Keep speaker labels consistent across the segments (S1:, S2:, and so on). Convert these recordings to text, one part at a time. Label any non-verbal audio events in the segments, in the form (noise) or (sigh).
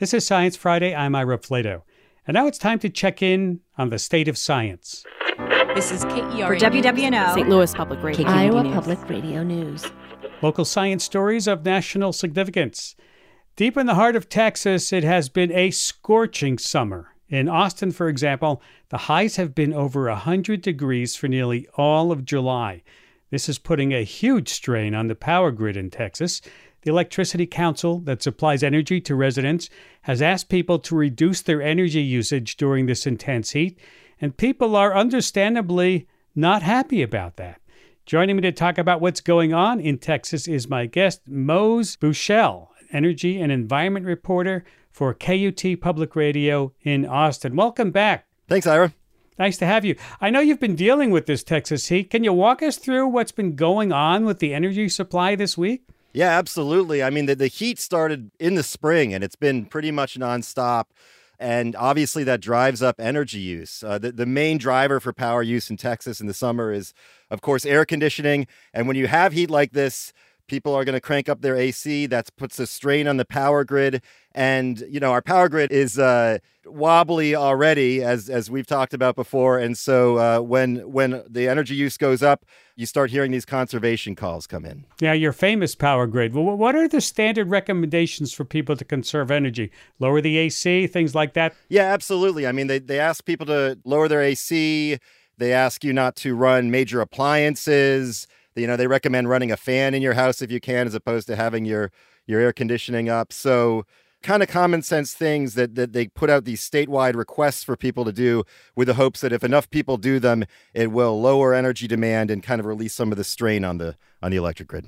S1: This is Science Friday. I'm Ira Flatow. And now it's time to check in on the state of science.
S2: This is KERA
S3: For WWNO,
S4: St. Louis Public Radio.
S5: Iowa
S4: News.
S5: Public Radio News.
S1: Local science stories of national significance. Deep in the heart of Texas, it has been a scorching summer. In Austin, for example, the highs have been over 100 degrees for nearly all of July. This is putting a huge strain on the power grid in Texas. The Electricity Council, that supplies energy to residents, has asked people to reduce their energy usage during this intense heat, and people are understandably not happy about that. Joining me to talk about what's going on in Texas is my guest, Mose Buchele, energy and environment reporter for KUT Public Radio in Austin. Welcome back.
S6: Thanks, Ira.
S1: Nice to have you. I know you've been dealing with this Texas heat. Can you walk us through what's been going on with the energy supply this week?
S6: Yeah, absolutely. I mean, the, the heat started in the spring and it's been pretty much nonstop. And obviously, that drives up energy use. Uh, the, the main driver for power use in Texas in the summer is, of course, air conditioning. And when you have heat like this, people are going to crank up their AC. That puts a strain on the power grid. And, you know, our power grid is uh, wobbly already, as, as we've talked about before. And so uh, when, when the energy use goes up, you start hearing these conservation calls come in.
S1: Yeah, your famous power grid. Well, what are the standard recommendations for people to conserve energy? Lower the AC, things like that?
S6: Yeah, absolutely. I mean, they, they ask people to lower their AC. They ask you not to run major appliances. You know, they recommend running a fan in your house if you can, as opposed to having your your air conditioning up. So kind of common sense things that, that they put out these statewide requests for people to do with the hopes that if enough people do them, it will lower energy demand and kind of release some of the strain on the on the electric grid.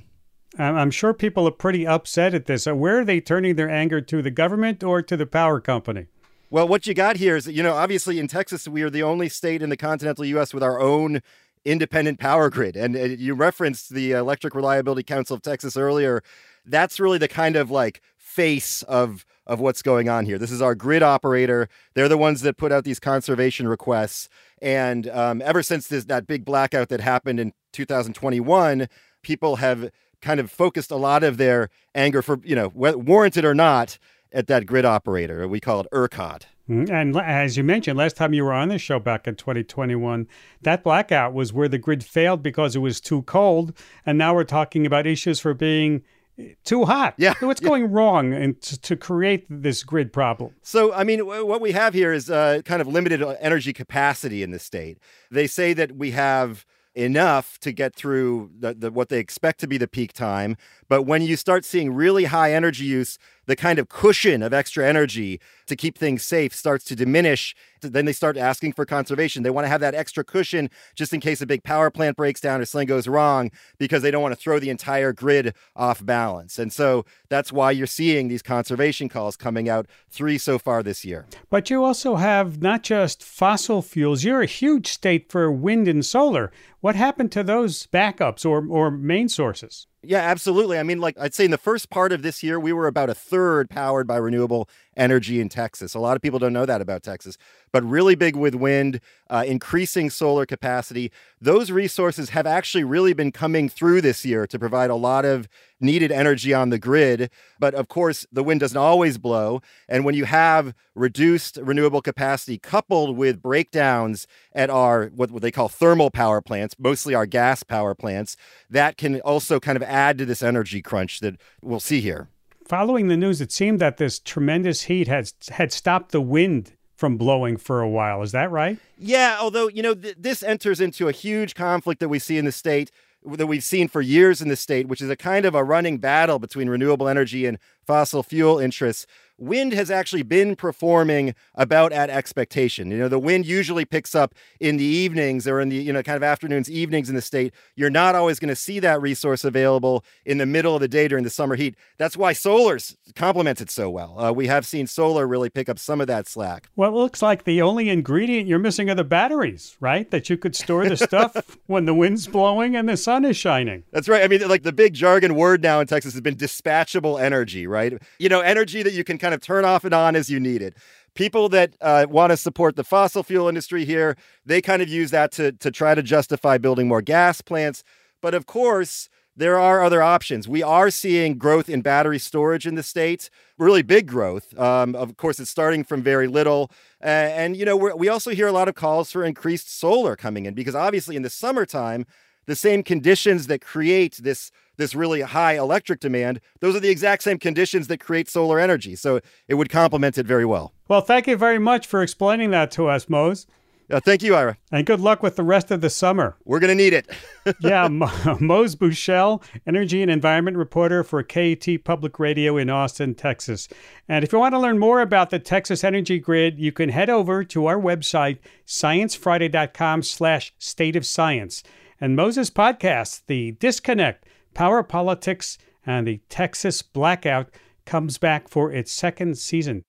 S1: I'm I'm sure people are pretty upset at this. Where are they turning their anger to the government or to the power company?
S6: Well, what you got here is you know, obviously in Texas, we are the only state in the continental U.S. with our own independent power grid. And uh, you referenced the Electric Reliability Council of Texas earlier. That's really the kind of like face of of what's going on here. This is our grid operator. They're the ones that put out these conservation requests. And um, ever since this that big blackout that happened in 2021, people have kind of focused a lot of their anger for you know warranted or not at that grid operator. We call it ERCOT.
S1: Mm, And as you mentioned, last time you were on the show back in 2021, that blackout was where the grid failed because it was too cold. And now we're talking about issues for being eh, too hot.
S6: Yeah,
S1: What's
S6: yeah.
S1: going wrong and to, to create this grid problem?
S6: So, I mean, w- what we have here is uh, kind of limited energy capacity in the state. They say that we have enough to get through the, the, what they expect to be the peak time. But when you start seeing really high energy use, the kind of cushion of extra energy to keep things safe starts to diminish. Then they start asking for conservation. They want to have that extra cushion just in case a big power plant breaks down or something goes wrong because they don't want to throw the entire grid off balance. And so that's why you're seeing these conservation calls coming out, three so far this year.
S1: But you also have not just fossil fuels, you're a huge state for wind and solar. What happened to those backups or, or main sources?
S6: Yeah, absolutely. I mean, like I'd say in the first part of this year, we were about a third powered by renewable energy in Texas. A lot of people don't know that about Texas, but really big with wind, uh, increasing solar capacity. Those resources have actually really been coming through this year to provide a lot of needed energy on the grid. But of course, the wind doesn't always blow. And when you have reduced renewable capacity coupled with breakdowns at our what, what they call thermal power plants, mostly our gas power plants, that can also kind of add to this energy crunch that we'll see here.
S1: Following the news, it seemed that this tremendous heat had had stopped the wind from blowing for a while. Is that right?
S6: Yeah, although, you know, th- this enters into a huge conflict that we see in the state that we've seen for years in the state, which is a kind of a running battle between renewable energy and fossil fuel interests. Wind has actually been performing about at expectation. You know, the wind usually picks up in the evenings or in the, you know, kind of afternoons, evenings in the state. You're not always going to see that resource available in the middle of the day during the summer heat. That's why solar's complements it so well. Uh, we have seen solar really pick up some of that slack.
S1: Well, it looks like the only ingredient you're missing are the batteries, right? That you could store the stuff (laughs) when the wind's blowing and the sun is shining.
S6: That's right. I mean, like the big jargon word now in Texas has been dispatchable energy, right? You know, energy that you can kind of turn off and on as you need it. People that uh, want to support the fossil fuel industry here, they kind of use that to, to try to justify building more gas plants. But of course, there are other options. We are seeing growth in battery storage in the states, really big growth. Um, of course, it's starting from very little. Uh, and, you know, we also hear a lot of calls for increased solar coming in because obviously in the summertime, the same conditions that create this this really high electric demand, those are the exact same conditions that create solar energy. So it would complement it very well.
S1: Well, thank you very much for explaining that to us, Mose.
S6: Uh, thank you, Ira.
S1: And good luck with the rest of the summer.
S6: We're going to need it. (laughs)
S1: yeah, (laughs) Mose Buchele, energy and environment reporter for KUT Public Radio in Austin, Texas. And if you want to learn more about the Texas Energy Grid, you can head over to our website, sciencefriday.com slash state of science. And Moses' podcast, The Disconnect, Power Politics, and the Texas Blackout, comes back for its second season.